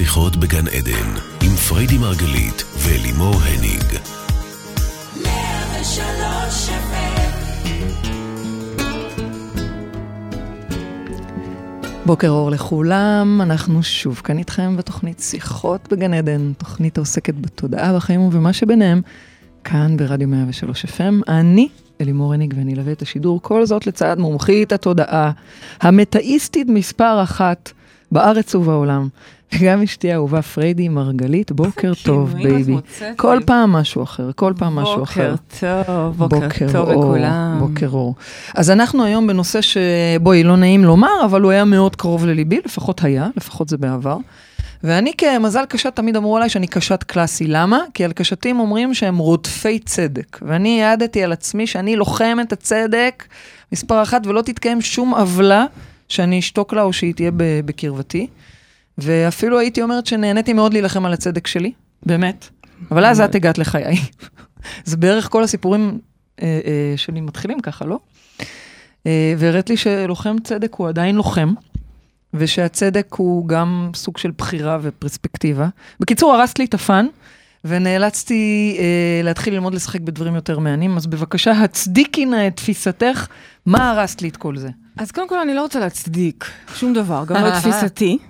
שיחות בגן עדן, עם פריידי מרגלית ולימור הניג. בוקר אור לכולם, אנחנו שוב כאן איתכם בתוכנית שיחות בגן עדן, תוכנית העוסקת בתודעה, בחיים ובמה שביניהם, כאן ברדיו 103 FM. אני אלימור הניג ואני אלווה את השידור, כל זאת לצד מומחית התודעה, התטאיסטית מספר אחת בארץ ובעולם, וגם אשתי האהובה פריידי מרגלית, בוקר טוב, baby. כל פעם משהו אחר, כל פעם משהו אחר. בוקר טוב, בוקר טוב לכולם. בוקר אור. אז אנחנו היום בנושא שבואי, לא נעים לומר, אבל הוא היה מאוד קרוב לליבי, לפחות היה, לפחות זה בעבר. ואני כמזל קשת, תמיד אמרו עליי שאני קשת קלאסי. למה? כי על קשתים אומרים שהם רודפי צדק. ואני העדתי על עצמי שאני לוחמת הצדק מספר אחת, ולא תתקיים שום עוולה שאני אשתוק לה או שהיא תהיה בקרבתי. ואפילו הייתי אומרת שנהניתי מאוד להילחם על הצדק שלי, באמת. אבל אז את הגעת לחיי. זה בערך כל הסיפורים אה, אה, שלי מתחילים ככה, לא? אה, והראית לי שלוחם צדק הוא עדיין לוחם, ושהצדק הוא גם סוג של בחירה ופרספקטיבה. בקיצור, הרסת לי את הפאן, ונאלצתי אה, להתחיל ללמוד לשחק בדברים יותר מעניינים, אז בבקשה, הצדיקי נא את תפיסתך, מה הרסת לי את כל זה? אז קודם כל, אני לא רוצה להצדיק שום דבר, גם לא תפיסתי.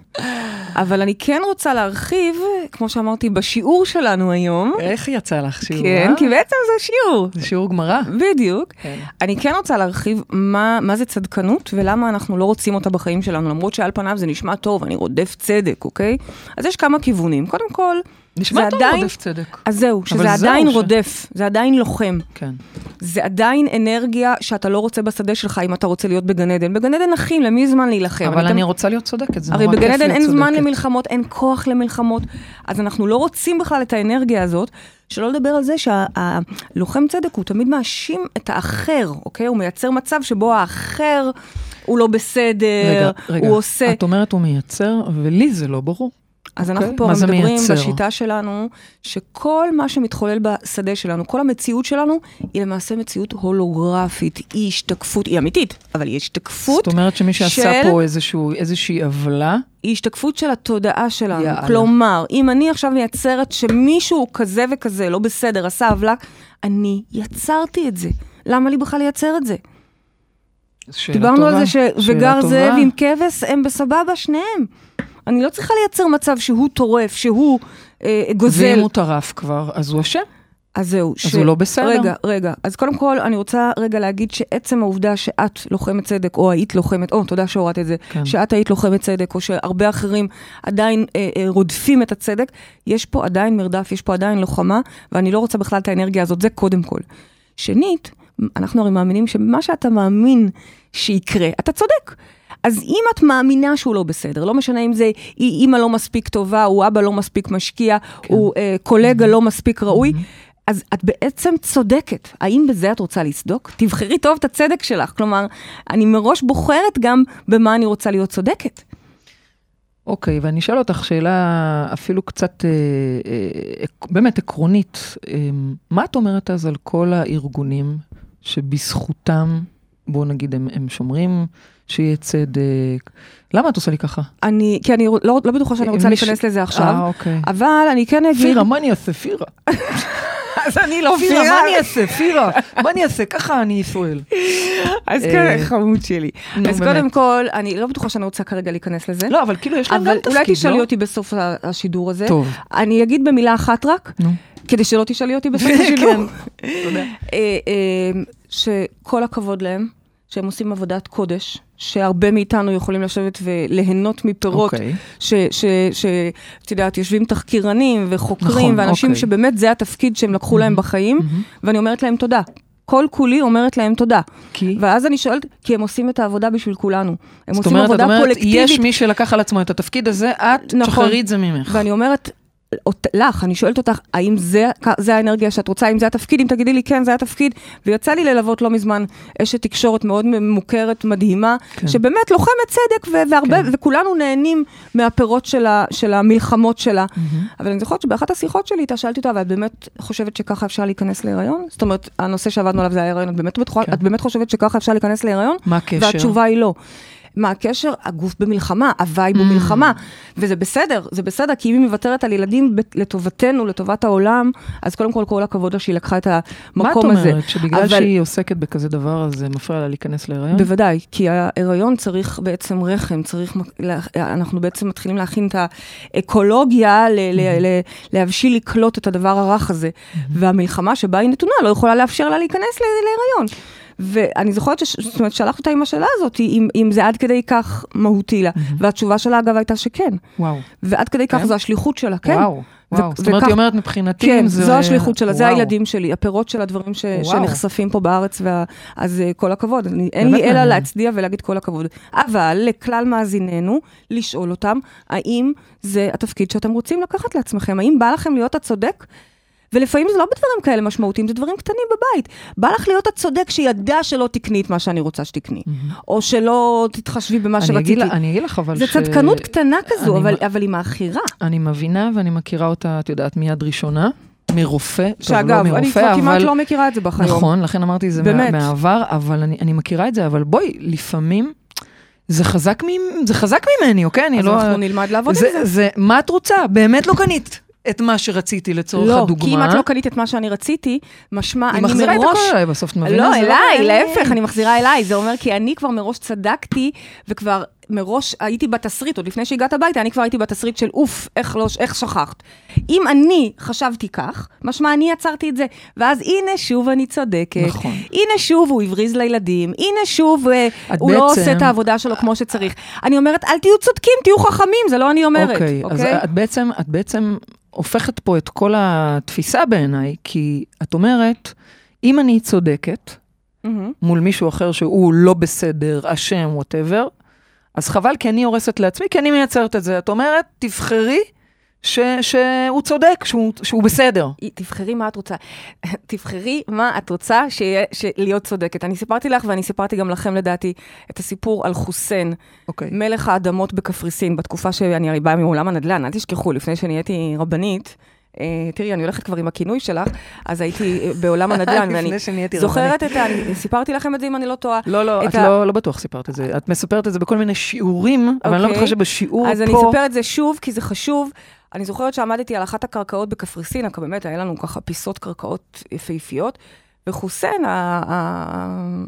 אבל אני כן רוצה להרחיב, כמו שאמרתי, בשיעור שלנו היום. איך יצא לך שיעור? כן, אה? כי בעצם זה שיעור. זה שיעור גמרא. בדיוק. כן. אני כן רוצה להרחיב מה, מה זה צדקנות ולמה אנחנו לא רוצים אותה בחיים שלנו, למרות שעל פניו זה נשמע טוב, אני רודף צדק, אוקיי? אז יש כמה כיוונים. קודם כל, נשמע טוב עדיין, רודף צדק. אז זהו, שזה עדיין רודף, ש... זה עדיין לוחם. כן. זה עדיין אנרגיה שאתה לא רוצה בשדה שלך אם אתה רוצה להיות בגן עדן. בגן עדן אחים, למי זמן להילחם? אבל אני, אני רוצה להיות צודקת, זה נורא כיף להיות צודקת. הרי בגן עדן אין זמן למלחמות, אין כוח למלחמות. אז אנחנו לא רוצים בכלל את האנרגיה הזאת. שלא לדבר על זה שהלוחם צדק הוא תמיד מאשים את האחר, אוקיי? הוא מייצר מצב שבו האחר הוא לא בסדר, רגע, רגע, הוא עושה... את אומרת הוא מייצר, ולי זה לא ברור. אז okay. אנחנו אוקיי. פה מדברים מייצר? בשיטה שלנו, שכל מה שמתחולל בשדה שלנו, כל המציאות שלנו, היא למעשה מציאות הולוגרפית, היא השתקפות, היא אמיתית, אבל היא השתקפות זאת אומרת שמי שעשה של... פה איזשהו, איזושהי עוולה... היא השתקפות של התודעה שלנו. יאללה. כלומר, אם אני עכשיו מייצרת שמישהו כזה וכזה, לא בסדר, עשה עוולה, אני יצרתי את זה. למה לי בכלל לייצר את זה? דיברנו טובה. על זה שווגר זאב עם כבש, הם בסבבה, שניהם. אני לא צריכה לייצר מצב שהוא טורף, שהוא אה, גוזל. ואם הוא טרף כבר, אז הוא אשם. אז זהו. אז ש... הוא לא בסדר. רגע, רגע. אז קודם כל, אני רוצה רגע להגיד שעצם העובדה שאת לוחמת צדק, או היית לוחמת, או, תודה שהורדת את זה, כן. שאת היית לוחמת צדק, או שהרבה אחרים עדיין אה, אה, רודפים את הצדק, יש פה עדיין מרדף, יש פה עדיין לוחמה, ואני לא רוצה בכלל את האנרגיה הזאת, זה קודם כל. שנית, אנחנו הרי מאמינים שמה שאתה מאמין שיקרה, אתה צודק. אז אם את מאמינה שהוא לא בסדר, לא משנה אם זה אימא לא מספיק טובה, הוא אבא לא מספיק משקיע, כן. הוא אה, קולגה mm-hmm. לא מספיק ראוי, mm-hmm. אז את בעצם צודקת. האם בזה את רוצה לצדוק? תבחרי טוב את הצדק שלך. כלומר, אני מראש בוחרת גם במה אני רוצה להיות צודקת. אוקיי, okay, ואני אשאל אותך שאלה אפילו קצת אה, אה, באמת עקרונית. אה, מה את אומרת אז על כל הארגונים שבזכותם, בואו נגיד, הם, הם שומרים שיהיה צדק. למה את עושה לי ככה? אני, כי אני לא, לא בטוחה שאני רוצה להיכנס לזה עכשיו. אה, אוקיי. אבל אני כן אגיד... פירה, מה אני אעשה? פירה. אז אני לא פירה. פירה, מה אני אעשה? פירה, מה אני אעשה? ככה אני שואל. אז כן, חמוד שלי. אז קודם כל, אני לא בטוחה שאני רוצה כרגע להיכנס לזה. לא, אבל כאילו יש להם גם תפקיד, לא? אולי תשאלי אותי בסוף השידור הזה. טוב. אני אגיד במילה אחת רק. כדי שלא תשאלי אותי בסוף השידור. כן, תודה. אה, אה, שכל הכבוד להם. שהם עושים עבודת קודש, שהרבה מאיתנו יכולים לשבת וליהנות מפירות, okay. אוקיי. שאת יודעת, יושבים תחקירנים וחוקרים, נכון, ואנשים okay. אוקיי. שבאמת זה התפקיד שהם לקחו mm-hmm, להם בחיים, mm-hmm. ואני אומרת להם תודה. כל כולי אומרת להם תודה. כי? ואז אני שואלת, כי הם עושים את העבודה בשביל כולנו. הם עושים אומרת, עבודה אומרת, קולקטיבית. יש מי שלקח על עצמו את התפקיד הזה, את נכון. תשחררי את זה ממך. ואני אומרת, לך, אני שואלת אותך, האם זה, זה האנרגיה שאת רוצה, האם זה התפקיד? אם תגידי לי כן, זה התפקיד. ויצא לי ללוות לא מזמן אשת תקשורת מאוד מוכרת, מדהימה, כן. שבאמת לוחמת צדק, והרבה, כן. וכולנו נהנים מהפירות של, ה, של המלחמות שלה. Mm-hmm. אבל אני זוכרת שבאחת השיחות שלי איתה, שאלתי אותה, ואת באמת חושבת שככה אפשר להיכנס להיריון? זאת אומרת, הנושא שעבדנו עליו זה ההיריון, את באמת, כן. את באמת חושבת שככה אפשר להיכנס להיריון? מה הקשר? והתשובה היא לא. מה הקשר? הגוף במלחמה, ה vibe הוא מלחמה. וזה בסדר, זה בסדר, כי אם היא מוותרת על ילדים לטובתנו, לטובת העולם, אז קודם כל, כל הכבוד לה שהיא לקחה את המקום הזה. מה את אומרת? שבגלל אבל- שהיא עוסקת בכזה דבר, אז זה מפריע לה להיכנס להיריון? בוודאי, כי ההיריון צריך בעצם רחם, צריך, אנחנו בעצם מתחילים להכין את האקולוגיה, ל- ל- ל- להבשיל לקלוט את הדבר הרך הזה. והמלחמה שבה היא נתונה לא יכולה לאפשר לה להיכנס להיריון. ואני זוכרת ש- זאת אומרת, שלחתי אותה עם השאלה הזאת, אם, אם זה עד כדי כך מהותי לה. והתשובה שלה, אגב, הייתה שכן. וואו. ועד כדי כך כן? זו השליחות שלה, כן. וואו. וואו. זאת אומרת, היא אומרת, מבחינתי, כן, זה... זו השליחות שלה, זה וואו. הילדים שלי, הפירות של הדברים ש. שנחשפים פה בארץ, וה, אז אה, כל הכבוד. אני, אין לי אלא. להצדיע ולהגיד כל הכבוד. אבל לכלל מאזיננו, לשאול אותם, האם זה התפקיד שאתם רוצים לקחת לעצמכם? האם בא לכם להיות הצודק? ולפעמים זה לא בדברים כאלה משמעותיים, זה דברים קטנים בבית. בא לך להיות הצודק שידע שלא תקני את מה שאני רוצה שתקני, או שלא תתחשבי במה אני שרציתי. אני אגיד לך, אבל זה צדקנות קטנה כזו, אני אבל, אבל היא מאכירה. אני מבינה ואני מכירה אותה, את יודעת, מיד ראשונה, מרופא, טוב, שאגב, לא אני מרופא, כבר כמעט אבל... לא מכירה את זה בחיים. נכון, לכן אמרתי זה באמת. מה, מהעבר, אבל אני, אני מכירה את זה, אבל בואי, לפעמים זה חזק, מ, זה חזק ממני, אוקיי? אני אז לא... אנחנו נלמד לעבוד עם זה, זה. זה, מה את רוצה? באמת לא קנית את מה שרציתי לצורך לא, הדוגמה. כי אם את לא קנית את מה שאני רציתי, משמע, היא אני מראש... מחזירה את הכל אליי בסוף, את מבינה? לא, זה אליי, להפך, אני מחזירה אליי. זה אומר כי אני כבר מראש צדקתי, וכבר מראש הייתי בתסריט, עוד לפני שהגעת הביתה, אני כבר הייתי בתסריט של אוף, איך, לא, איך שכחת. אם אני חשבתי כך, משמע אני עצרתי את זה. ואז הנה שוב אני צודקת. נכון. הנה שוב הוא הבריז לילדים, הנה שוב אה, הוא לא בעצם- עושה את העבודה שלו כמו שצריך. אני אומרת, אל תהיו צודקים, תהיו חכמים, זה לא אני אומרת. אוקיי, אז את בעצם, את בעצם הופכת פה את כל התפיסה בעיניי, כי את אומרת, אם אני צודקת, מהמם. מול מישהו אחר שהוא לא בסדר, אשם, ווטאבר, אז חבל, כי אני הורסת לעצמי, כי אני מייצרת את זה. את אומרת, תבחרי ש, שהוא צודק, שהוא, שהוא בסדר. תבחרי מה את רוצה. תבחרי מה את רוצה שיהיה, ש- להיות צודקת. אני סיפרתי לך, ואני סיפרתי גם לכם, לדעתי, את הסיפור על חוסיין, אוקיי. מלך האדמות בקפריסין, בתקופה שאני הרי באה מעולם הנדל"ן, אל תשכחו, לפני שנהייתי רבנית, אה, תראי, אני הולכת כבר עם הכינוי שלך, אז הייתי אה, בעולם הנדל"ן, ואני זוכרת את ה... אני סיפרתי לכם את זה אם אני לא טועה. לא, לא, את את ה- לא, לא בטוח סיפרת את זה. את מספרת את זה בכל מיני שיעורים, אבל אני לא אוקיי. בטוחה שבשיעור פה... אז אני אספר את זה שוב, כי זה חשוב. אני זוכרת שעמדתי על אחת הקרקעות בקפריסין, כי באמת היה לנו ככה פיסות קרקעות יפהפיות, וחוסיין,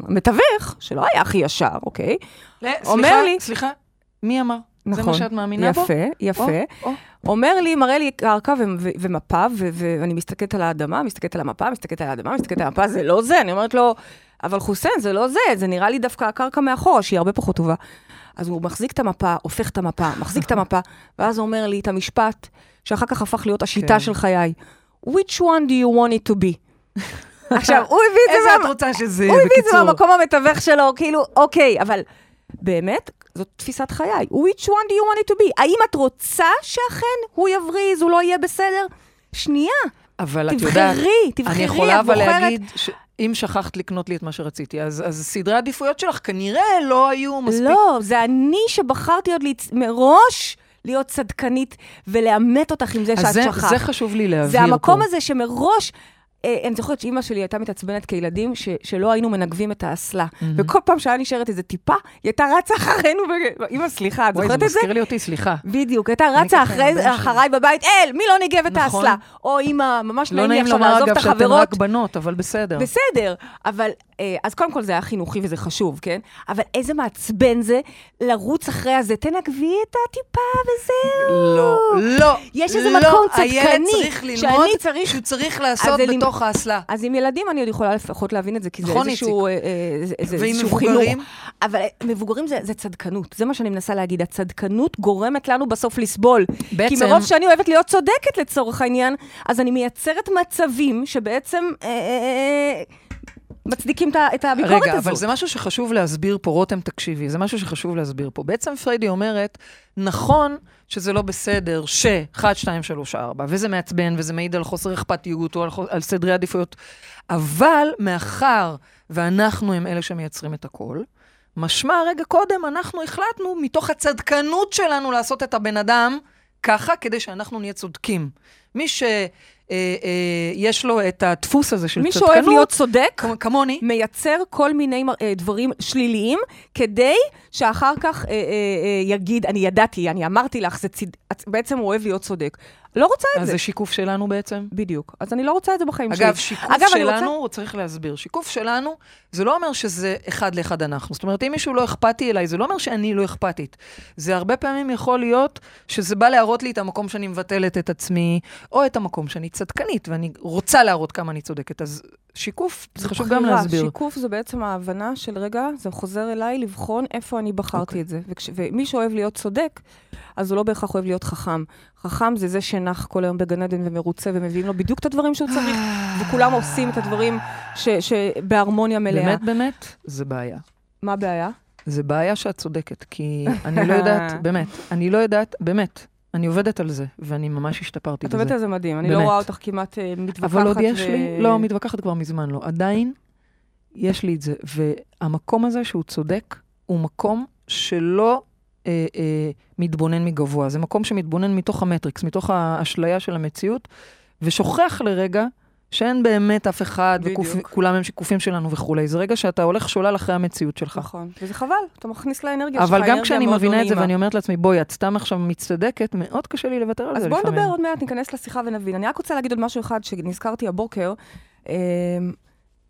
המתווך, שלא היה הכי ישר, אוקיי? לא, אומר סליחה, לי- סליחה, מי אמר? זה נכון. מה שאת מאמינה בו? יפה, יפה. או, או. אומר לי, מראה לי קרקע ו- ו- ומפה, ו- ואני מסתכלת על האדמה, מסתכלת על המפה, מסתכלת על האדמה, מסתכלת על המפה, זה לא זה. אני אומרת לו, אבל חוסיין, זה לא זה, זה נראה לי דווקא הקרקע מאחורה, שהיא הרבה פחות טובה. אז הוא מחזיק את המפה, הופך את המפה, מחזיק את המפה, ואז הוא אומר לי את המשפט, שאחר כך הפך להיות השיטה כן. של חיי. which one do you want it to be? עכשיו, הוא הביא את זה איזה את רוצה שזה, הוא הביא את זה בקיצור. מהמקום המתווך שלו, כאילו, אוקיי, אבל באמת, זאת תפיסת חיי. which one do you want it to be? האם את רוצה שאכן הוא יבריז, הוא לא יהיה בסדר? שנייה, אבל את תבחרי, יודעת, תבחרי, אני יכולה את אבל בוחרת- להגיד, שאם שכחת לקנות לי את מה שרציתי, אז, אז סדרי העדיפויות שלך כנראה לא היו מספיק. לא, זה אני שבחרתי עוד להצ... מראש להיות צדקנית ולאמת אותך עם זה אז שאת זה, שכחת. זה חשוב לי להבהיר זה המקום פה. הזה שמראש... אה, אני זוכרת שאימא שלי הייתה מתעצבנת כילדים, ש, שלא היינו מנגבים את האסלה. וכל פעם שהיה נשארת איזה טיפה, היא הייתה רצה אחרינו, ו- אימא, סליחה, את זה זוכרת את זה? מזכיר לי אותי, סליחה. בדיוק, הייתה רצה אחרי. אחריי בבית, אל, מי לא ניגב את נכון. האסלה? או אימא, ממש לא נעים לי נעים עכשיו לומר, לעזוב את אגב, שאתן החברות. רק בנות, אבל בסדר. בסדר, אבל, אה, אז קודם כל זה היה חינוכי וזה חשוב, כן? אבל איזה מעצבן זה לרוץ אחרי הזה, תנגבי את הטיפה וזהו. לא, לא. יש איזה לא, מקום הילד צדקני, צריך שאני ללמוד צריך- שהוא צריך לעשות זה למ- בתוך האסלה. אז עם ילדים אני עוד יכולה לפחות להבין את זה, כי זה נכון, איזשהו, אה, אה, זה- זה ועם איזשהו מבוגרים? חינוך. אבל אה, מבוגרים זה, זה צדקנות, זה מה שאני מנסה להגיד. הצדקנות גורמת לנו בסוף לסבול. כי בעצם- מרוב שאני אוהבת להיות צודקת לצורך העניין, אז אני מייצרת מצבים שבעצם אה, אה, אה, מצדיקים את הביקורת רגע, הזאת. אבל זה משהו שחשוב להסביר פה, רותם, תקשיבי, זה משהו שחשוב להסביר פה. בעצם פריידי אומרת, נכון שזה לא בסדר ש... 1, 2, 3, 4, וזה מעצבן, וזה מעיד על חוסר אכפתיות או על, חו- על סדרי עדיפויות, אבל מאחר ואנחנו הם אלה שמייצרים את הכל, משמע רגע קודם, אנחנו החלטנו, מתוך הצדקנות שלנו לעשות את הבן אדם ככה, כדי שאנחנו נהיה צודקים. מי ש... אה, אה, יש לו את הדפוס הזה של מי צדקנות. שאוהב להיות צודק, כמ- כמוני. מייצר כל מיני אה, דברים שליליים, כדי שאחר כך אה, אה, אה, יגיד, אני ידעתי, אני אמרתי לך, זה צד... בעצם הוא אוהב להיות צודק. לא רוצה את אז זה. זה שיקוף שלנו בעצם. בדיוק. אז אני לא רוצה את זה בחיים שלי. אגב, שיקוף אגב, אני שלנו, רוצה- צריך להסביר. שיקוף שלנו, זה לא אומר שזה אחד לאחד אנחנו. זאת אומרת, אם מישהו לא אכפתי אליי, זה לא אומר שאני לא אכפתית. זה הרבה פעמים יכול להיות שזה בא להראות לי את המקום שאני מבטלת את עצמי, או את המקום שאני צדקנית, ואני רוצה להראות כמה אני צודקת. אז שיקוף, זה חשוב גם. להסביר. שיקוף זה בעצם ההבנה של, רגע, זה חוזר אליי לבחון איפה אני בחרתי אוקיי. את זה. וכש, ומי שאוהב להיות צודק, אז הוא לא בהכרח אוהב להיות חכם. חכם זה זה שנח כל היום בגן עדן ומרוצה, ומביאים לו בדיוק את הדברים שהוא צריך, וכולם עושים את הדברים ש, שבהרמוניה מלאה. באמת, באמת, זה בעיה. מה הבעיה? זה בעיה שאת צודקת, כי אני לא יודעת, באמת, אני לא יודעת, באמת, אני עובדת על זה, ואני ממש השתפרתי את בזה. עובדת על זה מדהים, אני לא באמת. רואה אותך כמעט אה, מתווכחת. אבל עוד יש ו- לי, לא, מתווכחת כבר מזמן לא. עדיין יש לי את זה. והמקום הזה שהוא צודק, הוא מקום שלא אה, אה, מתבונן מגבוה. זה מקום שמתבונן מתוך המטריקס, מתוך האשליה של המציאות, ושוכח לרגע שאין באמת אף אחד. וכולם הם שיקופים שלנו וכולי. זה רגע שאתה הולך שולל אחרי המציאות שלך. נכון, וזה חבל, אתה מכניס לאנרגיה שלך, אבל גם כשאני מבינה את זה. ואני אומרת לעצמי, בואי, את סתם עכשיו מצטדקת, מאוד קשה לי לוותר על אז זה בואו לפעמים. נדבר עוד מעט, ניכנס לשיחה ונבין. אני רק רוצה להגיד עוד משהו אחד שנזכרתי הבוקר. אה,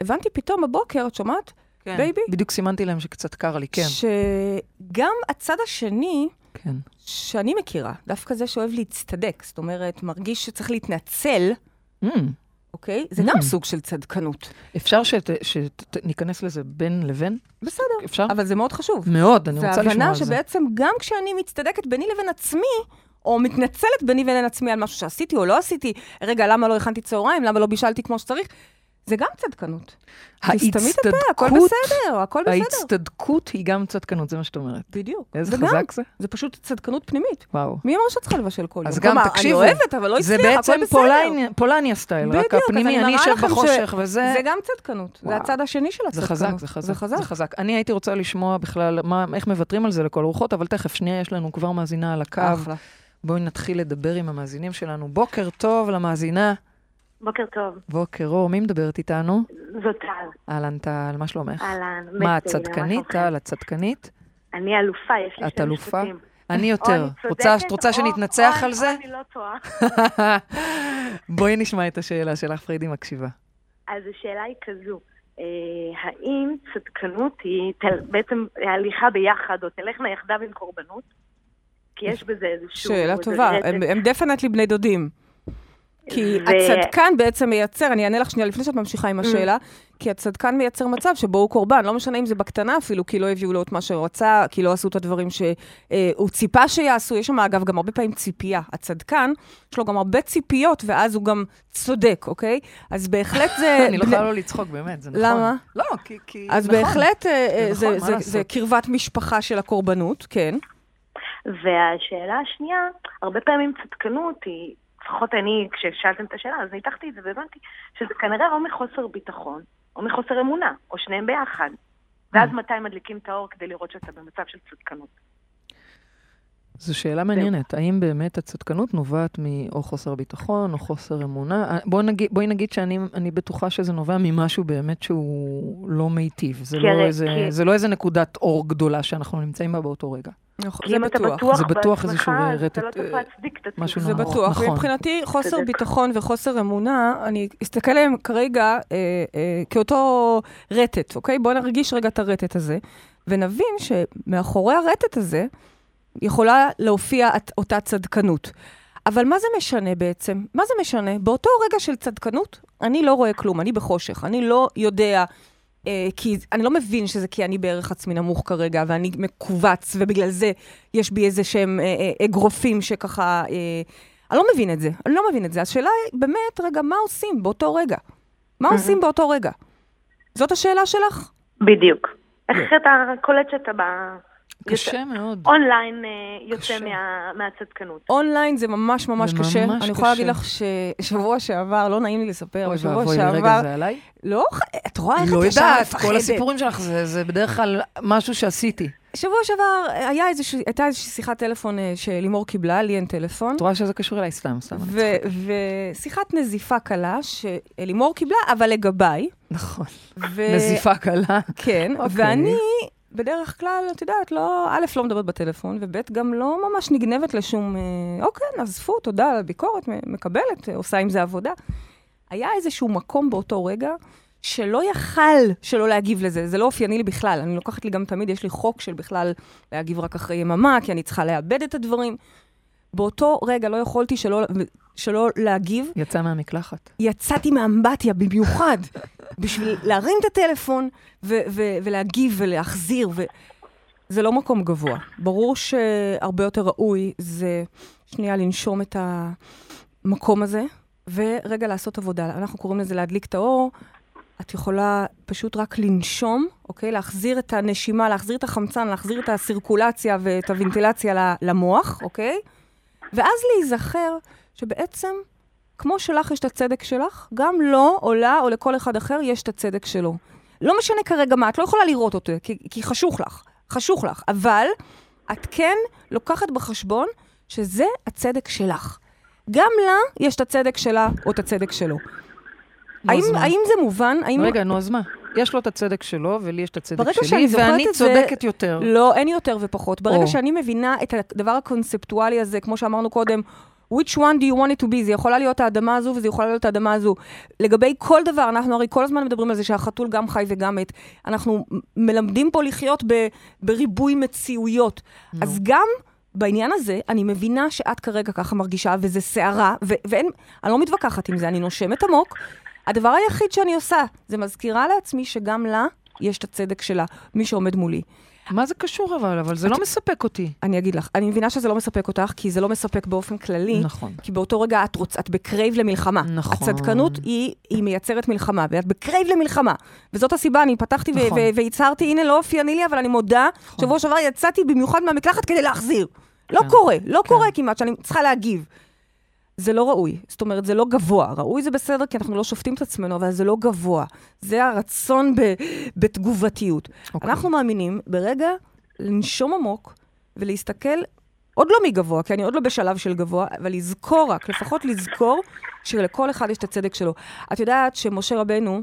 הבנתי פתאום הבוקר, את שומעת? כן. בייבי? בדיוק סימנתי להם שקצת קר לי, כן. שגם הצד השני, כן. שאני מכירה, דווקא זה שאוהב להצטדק, זאת אומרת, מרגיש שצריך להתנצל, ממ. אוקיי? זה ממ. גם סוג של צדקנות. אפשר שניכנס לזה בין לבין? בסדר, אפשר? אבל זה מאוד חשוב. מאוד, אני רוצה זה לשמוע הבנה על זה. שבעצם גם כשאני מצטדקת ביני לבין עצמי, או מתנצלת ביני לבין עצמי על משהו שעשיתי או לא עשיתי, רגע, למה לא הכנתי צהריים, למה לא בישלתי כמו שצריך, זה גם צדקנות. הפה, הכל ההצטדקות, בסדר, הכל בסדר. ההצטדקות היא גם צדקנות, זה מה שאת אומרת. בדיוק. איזה חזק זה? זה פשוט צדקנות פנימית. וואו. מי אמר שאת צריכה לבשל כל יום? אז גם תקשיבו, אני אוהבת, אבל לא זה הצליח, בעצם הכל בסדר. פולניה- פולניה סטייל, רק בדיוק, אז הפנימי, אני אשב בחושך וזה... זה גם צדקנות, זה וואו. הצד השני של זה הצדקנות. חזק, זה חזק, זה חזק. אני הייתי רוצה לשמוע בכלל מה, איך מוותרים על זה לכל הרוחות, אבל תכף, שנייה, יש לנו כבר מאזינה על הקו. אחלה. בואי נתחיל לדבר עם המאזינים שלנו. בוקר טוב למאזינה. בוקר טוב, בוקר אור, מי מדברת איתנו? זאת טל. אהלן טל, מה שלומך? אהלן, מה, את צדקנית, שלומכם? טל? את צדקנית? אני אלופה, יש לי את שני אלופה? משפטים. אני יותר. את רוצה שנתנצח על זה? או אני לא טועה. בואי נשמע את השאלה שלך, פריידי מקשיבה. אז השאלה היא כזו, אה, האם צדקנות היא בעצם הליכה ביחד, או תלכנה יחדיו עם קורבנות? כי יש בזה איזשהו... שאלה טובה, הם definitely בני דודים. כי ו- הצדקן בעצם מייצר, אני אענה לך שנייה לפני שאת ממשיכה עם השאלה, כי הצדקן מייצר מצב שבו הוא קורבן, לא משנה אם זה בקטנה אפילו, כי לא הביאו לו את מה שהוא רצה, כי לא עשו את הדברים שהוא ציפה שיעשו. יש שם אגב גם הרבה פעמים ציפייה. הצדקן, יש לו גם הרבה ציפיות, ואז הוא גם צודק, אוקיי? אז בהחלט זה... אני לא יכולה לא לצחוק, באמת, זה נכון. למה? לא, כי... כי- אז נכון. בהחלט אה, אה, זה זה- נכון? זה קרבת משפחה של הקורבנות, כן. והשאלה השנייה, הרבה פעמים צדקנות היא, לפחות אני, כששאלתם את השאלה, אז ניתחתי את זה והבנתי שזה כנראה או מחוסר ביטחון, או מחוסר אמונה, או שניהם ביחד. ואז. מתי מדליקים את האור כדי לראות שאתה במצב של צדקנות. זו שאלה מעניינת. האם באמת הצדקנות נובעת מאו חוסר ביטחון, או חוסר אמונה? אה, בואי נגיד, בואי נגיד שאני אני בטוחה שזה נובע ממשהו באמת שהוא לא מיטיב. זה, לא, הרי- איזה, כי- זה לא איזה נקודת אור גדולה שאנחנו נמצאים בה באותו רגע. נכון, זה בטוח. זה בטוח איזשהו רטט, לא. משהו זה נורא. בטוח. נכון. מבחינתי, חוסר. ביטחון וחוסר אמונה, אני אסתכל עליהם כרגע אה, אה, כאותו רטט, אוקיי? בואו נרגיש רגע את הרטט הזה, ונבין שמאחורי הרטט הזה יכולה להופיע את, אותה צדקנות. אבל מה זה משנה בעצם? מה זה משנה? באותו רגע של צדקנות, אני לא רואה כלום, אני בחושך, אני לא יודע... אה, כי אני לא מבין שזה כי אני בערך עצמי נמוך כרגע, ואני מכווץ, ובגלל זה יש בי איזה שהם אה, אה, אגרופים שככה... אה, אני לא מבין את זה, אני לא מבין את זה. השאלה היא באמת, רגע, מה עושים באותו רגע? מה עושים באותו רגע? זאת השאלה שלך? בדיוק. איך אתה קולט שאתה ב... קשה יוצא- מאוד. אונליין אה, יוצא קשה. מה, מהצדקנות. אונליין זה ממש ממש זה קשה. ממש אני יכולה להגיד קשה. לך ששבוע שעבר, לא נעים לי לספר, אוי אבל שבוע ואבוי, שעבר... רגע, זה עליי? לא, את רואה איך לא את ישר יודעת, מפחדת. כל הסיפורים שלך זה זה בדרך כלל משהו שעשיתי. שבוע שעבר היה איזושה, הייתה איזושהי שיחת טלפון אה, שלימור קיבלה, לי אין טלפון. את רואה שזה קשור אליי סתם, סתם. ושיחת נזיפה קלה שלימור קיבלה, אבל לגביי. נכון. ו- נזיפה קלה. כן, אוקיי. ואני בדרך כלל, את יודעת, לא, א', לא מדברת בטלפון, וב', גם לא ממש נגנבת לשום, אה, אוקיי, עזבו, תודה על הביקורת, מקבלת, עושה עם זה עבודה. היה איזשהו מקום באותו רגע שלא יכל שלא להגיב לזה, זה לא אופייני לי בכלל. אני לוקחת לי גם תמיד, יש לי חוק של בכלל להגיב רק אחרי יממה, כי אני צריכה לאבד את הדברים. באותו רגע לא יכולתי שלא, שלא להגיב, יצא מהמקלחת. יצאתי מהאמבטיה במיוחד בשביל להרים את הטלפון ו- ו- ולהגיב ולהחזיר. ו- זה לא מקום גבוה. ברור שהרבה יותר ראוי זה שנייה לנשום את המקום הזה, ורגע לעשות עבודה. אנחנו קוראים לזה להדליק את האור. את יכולה פשוט רק לנשום, אוקיי? להחזיר את הנשימה, להחזיר את החמצן, להחזיר את הסירקולציה ואת הוונטילציה למוח, אוקיי? ואז להיזכר שבעצם, כמו שלך יש את הצדק שלך, גם לו או לה או לכל אחד אחר יש את הצדק שלו. לא משנה כרגע מה, את לא יכולה לראות אותו, כי, כי חשוך לך, חשוך לך, אבל את כן לוקחת בחשבון שזה הצדק שלך. גם לה יש את הצדק שלה או את הצדק שלו. האם? האם זה מובן? האם... רגע, נו, אז מה? יש לו את הצדק שלו, ולי יש את הצדק שלי, ואני את זה- צודקת יותר. לא, אין יותר ופחות. ברגע או. שאני מבינה את הדבר הקונספטואלי הזה, כמו שאמרנו קודם, which one do you want it to be? זה יכולה להיות האדמה הזו וזה יכולה להיות האדמה הזו. לגבי כל דבר, אנחנו הרי כל הזמן מדברים על זה שהחתול גם חי וגם מת. אנחנו מלמדים פה לחיות ב, בריבוי מציאויות. אז גם בעניין הזה, אני מבינה שאת כרגע ככה מרגישה, וזה סערה, ו- ואין, אני לא מתווכחת עם זה, אני נושמת עמוק. הדבר היחיד שאני עושה, זה מזכירה לעצמי שגם לה יש את הצדק שלה, מי שעומד מולי. מה זה קשור אבל? אבל זה לא מספק אותי. אני אגיד לך, אני מבינה שזה לא מספק אותך, כי זה לא מספק באופן כללי. נכון. כי באותו רגע את, רוצ, את ב crave למלחמה. נכון. הצדקנות היא, היא מייצרת מלחמה, ואת ב crave למלחמה. וזאת הסיבה, אני פתחתי נכון. והצהרתי, הנה, לא אופייני לי, אבל אני מודה, שבוע שעבר יצאתי במיוחד מהמקלחת כדי להחזיר. לא כן. קורה, לא כן. קורה כמעט שאני צריכה להגיב. זה לא ראוי, זאת אומרת, זה לא גבוה. ראוי זה בסדר, כי אנחנו לא שופטים את עצמנו, אבל זה לא גבוה. זה הרצון ב- בתגובתיות. אוקיי. אנחנו מאמינים ברגע לנשום עמוק ולהסתכל, עוד לא מגבוה, כי אני עוד לא בשלב של גבוה, אבל לזכור רק, לפחות לזכור שלכל אחד יש את הצדק שלו. את יודעת שמשה רבנו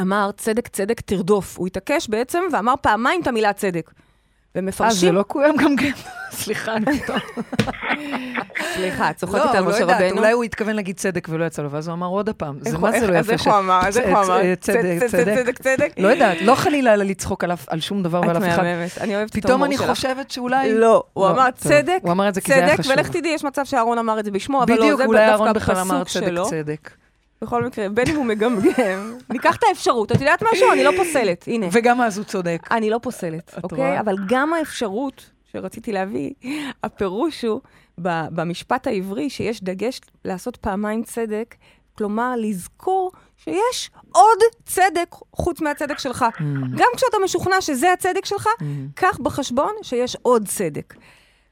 אמר, צדק צדק תרדוף. הוא התעקש בעצם ואמר פעמיים את המילה צדק. אה, ומפרשים... זה לא קוים גם כן? סליחה, אני פתאום... סליחה, את צוחקת לא, על לא משה יודעת, רבנו? אולי הוא התכוון להגיד צדק ולא יצא לו, ואז הוא אמר עוד הפעם. זה מה זה לא איך- אז יפה איך הוא אמר? אז איך הוא אמר? צ- צדק, צדק. צדק, צדק. לא יודעת, לא חלילה לצחוק על שום דבר ועל את אף אחד. מהממת, אני אוהבת את פתאום אני. חושבת שאולי... לא, הוא אמר. צדק, הוא אמר את צדק, חשוב. ולך תדעי, יש מצב שאהרון אמר את זה בשמו, אבל לא, בדיוק, זה אולי דווקא אהרון בכלל אמר הפסוק צדק שלו. צדק. בכל מקרה, בין אם הוא מגמגם, ניקח את האפשרות. את יודעת משהו? אני לא פוסלת, הנה. וגם אז הוא צודק. אני לא פוסלת, אוקיי? אבל גם האפשרות שרציתי להביא, הפירוש הוא במשפט העברי שיש דגש לעשות פעמיים צדק, כלומר לזכור שיש עוד צדק חוץ מהצדק שלך. Mm. גם כשאתה משוכנע שזה הצדק שלך, קח בחשבון שיש עוד צדק.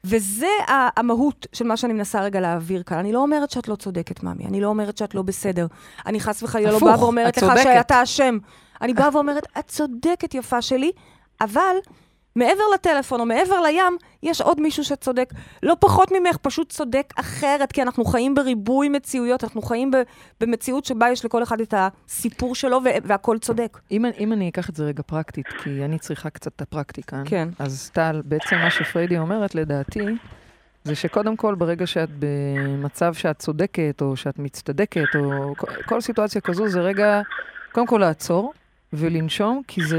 וזה המהות של מה שאני מנסה רגע להעביר כאן. אני לא אומרת שאת לא צודקת, ממי, אני לא אומרת שאת לא בסדר. אני חס וחלילה לא באה ואומרת לך. שאתה אשם. אני באה ואומרת, את צודקת, יפה שלי, אבל מעבר לטלפון או מעבר לים, יש עוד מישהו שצודק. לא פחות ממך, פשוט צודק אחרת, כי אנחנו חיים בריבוי מציאויות, אנחנו חיים ב- במציאות שבה יש לכל אחד את הסיפור שלו ו- והכל צודק. אם, אם אני אקח את זה רגע פרקטית, כי אני צריכה קצת את הפרקטיקה. כן. אז טל, בעצם מה שפריידי אומרת, לדעתי, זה שקודם כל, ברגע שאת במצב שאת צודקת, או שאת מצטדקת, או כל, כל סיטואציה כזו, זה רגע, קודם כל לעצור ולנשום, כי זו